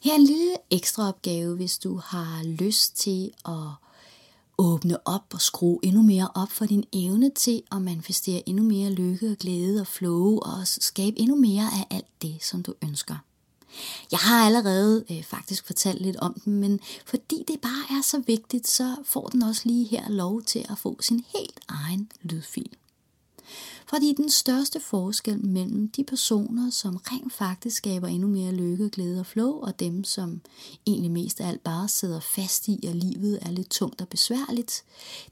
Her er en lille ekstra opgave, hvis du har lyst til at åbne op og skrue endnu mere op for din evne til at manifestere endnu mere lykke og glæde og flow og skabe endnu mere af alt det, som du ønsker. Jeg har allerede øh, faktisk fortalt lidt om den, men fordi det bare er så vigtigt, så får den også lige her lov til at få sin helt egen lydfil. Fordi den største forskel mellem de personer, som rent faktisk skaber endnu mere lykke, glæde og flow, og dem, som egentlig mest af alt bare sidder fast i, at livet er lidt tungt og besværligt,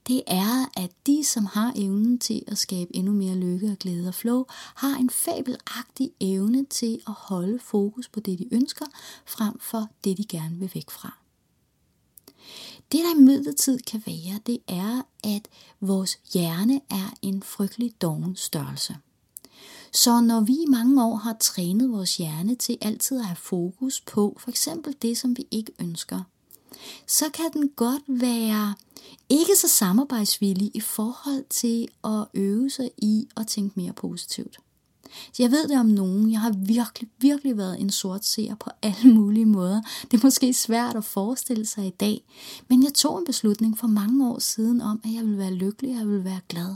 det er, at de, som har evnen til at skabe endnu mere lykke og glæde og flow, har en fabelagtig evne til at holde fokus på det, de ønsker, frem for det, de gerne vil væk fra. Det der imidlertid kan være, det er, at vores hjerne er en frygtelig doven størrelse. Så når vi i mange år har trænet vores hjerne til altid at have fokus på for eksempel det, som vi ikke ønsker, så kan den godt være ikke så samarbejdsvillig i forhold til at øve sig i at tænke mere positivt. Så jeg ved det om nogen. Jeg har virkelig, virkelig været en sort seer på alle mulige måder. Det er måske svært at forestille sig i dag. Men jeg tog en beslutning for mange år siden om, at jeg ville være lykkelig og jeg ville være glad.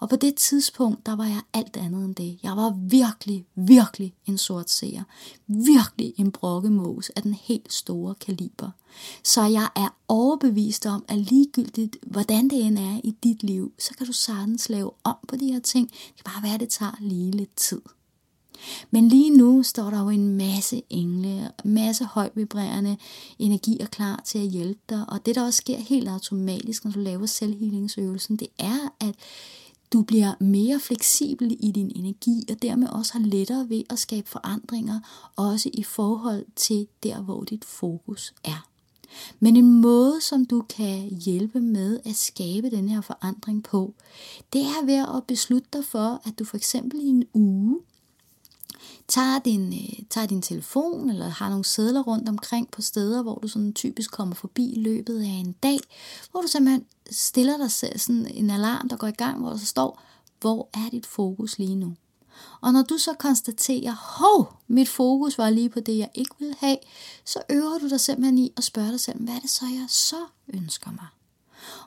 Og på det tidspunkt, der var jeg alt andet end det. Jeg var virkelig, virkelig en sort seer. Virkelig en brokkemås af den helt store kaliber. Så jeg er overbevist om, at ligegyldigt hvordan det end er i dit liv, så kan du sagtens lave om på de her ting. Det kan bare være, at det tager lige lidt tid. Men lige nu står der jo en masse engle, en masse højt vibrerende energier klar til at hjælpe dig. Og det, der også sker helt automatisk, når du laver selvhealingsøvelsen, det er, at du bliver mere fleksibel i din energi, og dermed også har lettere ved at skabe forandringer, også i forhold til der, hvor dit fokus er. Men en måde, som du kan hjælpe med at skabe den her forandring på, det er ved at beslutte dig for, at du for eksempel i en uge tager din, øh, tager din telefon, eller har nogle sædler rundt omkring på steder, hvor du sådan typisk kommer forbi i løbet af en dag, hvor du simpelthen stiller dig selv sådan en alarm, der går i gang, hvor der så står, hvor er dit fokus lige nu? Og når du så konstaterer, hov, mit fokus var lige på det, jeg ikke vil have, så øver du dig simpelthen i at spørge dig selv, hvad er det så, jeg så ønsker mig?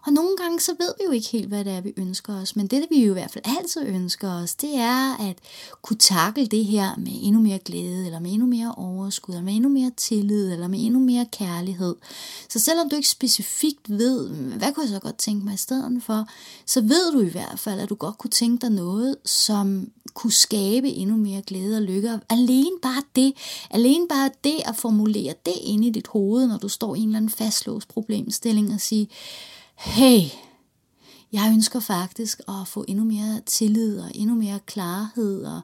Og nogle gange så ved vi jo ikke helt, hvad det er, vi ønsker os. Men det, vi jo i hvert fald altid ønsker os, det er at kunne takle det her med endnu mere glæde, eller med endnu mere overskud, eller med endnu mere tillid, eller med endnu mere kærlighed. Så selvom du ikke specifikt ved, hvad kunne jeg så godt tænke mig i stedet for, så ved du i hvert fald, at du godt kunne tænke dig noget, som kunne skabe endnu mere glæde og lykke. Alene bare det, alene bare det at formulere det ind i dit hoved, når du står i en eller anden fastlåst problemstilling og sige, hey, jeg ønsker faktisk at få endnu mere tillid og endnu mere klarhed og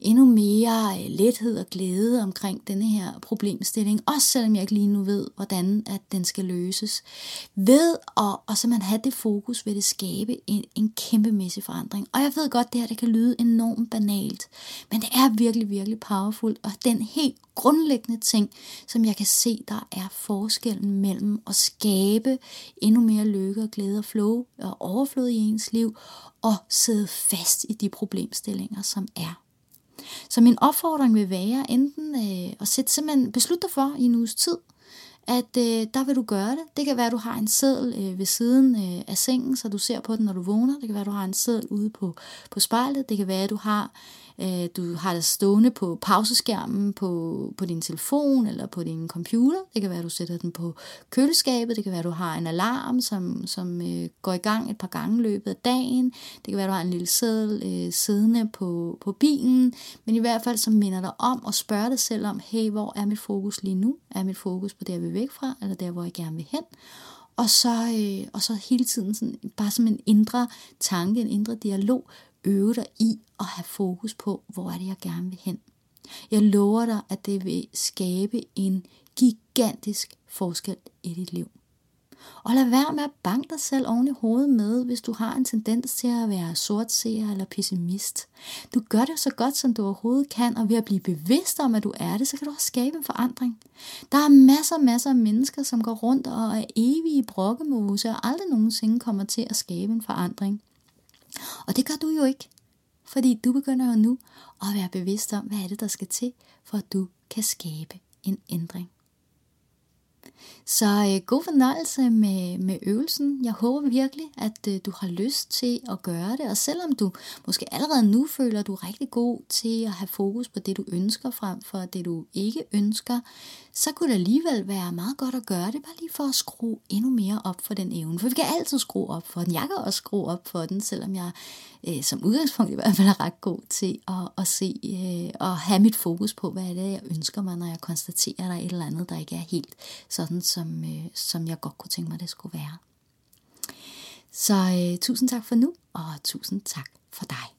endnu mere øh, lethed og glæde omkring denne her problemstilling, også selvom jeg ikke lige nu ved, hvordan at den skal løses. Ved at og simpelthen have det fokus, vil det skabe en, en kæmpemæssig forandring. Og jeg ved godt, det her det kan lyde enormt banalt, men det er virkelig, virkelig powerful, og den helt grundlæggende ting, som jeg kan se, der er forskellen mellem at skabe endnu mere lykke og glæde og flow og overflod i ens liv, og sidde fast i de problemstillinger, som er så min opfordring vil være enten øh, at sætte simpelthen, beslutte dig for i en uges tid, at øh, der vil du gøre det. Det kan være, at du har en seddel øh, ved siden øh, af sengen, så du ser på den, når du vågner. Det kan være, at du har en seddel ude på, på spejlet. Det kan være, at du har Øh, du har det stående på pauseskærmen på, på din telefon eller på din computer. Det kan være, at du sætter den på køleskabet. Det kan være, at du har en alarm, som, som øh, går i gang et par gange løbet af dagen. Det kan være, at du har en lille seddel øh, siddende på, på bilen. Men i hvert fald, så minder dig om og spørge dig selv om, hey, hvor er mit fokus lige nu? Er mit fokus på det, jeg vil væk fra, eller der, hvor jeg gerne vil hen? Og så, øh, og så hele tiden sådan, bare som en indre tanke, en indre dialog, øve dig i at have fokus på, hvor er det, jeg gerne vil hen. Jeg lover dig, at det vil skabe en gigantisk forskel i dit liv. Og lad være med at banke dig selv oven i hovedet med, hvis du har en tendens til at være sortseer eller pessimist. Du gør det så godt, som du overhovedet kan, og ved at blive bevidst om, at du er det, så kan du også skabe en forandring. Der er masser og masser af mennesker, som går rundt og er evige brokkemose og aldrig nogensinde kommer til at skabe en forandring. Og det gør du jo ikke, fordi du begynder jo nu at være bevidst om, hvad er det, der skal til, for at du kan skabe en ændring. Så øh, god fornøjelse med, med øvelsen. Jeg håber virkelig, at øh, du har lyst til at gøre det. Og selvom du måske allerede nu føler, at du er rigtig god til at have fokus på det, du ønsker frem for det, du ikke ønsker, så kunne det alligevel være meget godt at gøre det, bare lige for at skrue endnu mere op for den evne. For vi kan altid skrue op for den. Jeg kan også skrue op for den, selvom jeg øh, som udgangspunkt i hvert fald er ret god til at, at se øh, og have mit fokus på, hvad er det, jeg ønsker mig, når jeg konstaterer, at der er et eller andet, der ikke er helt sådan, som, øh, som jeg godt kunne tænke mig, det skulle være. Så øh, tusind tak for nu, og tusind tak for dig.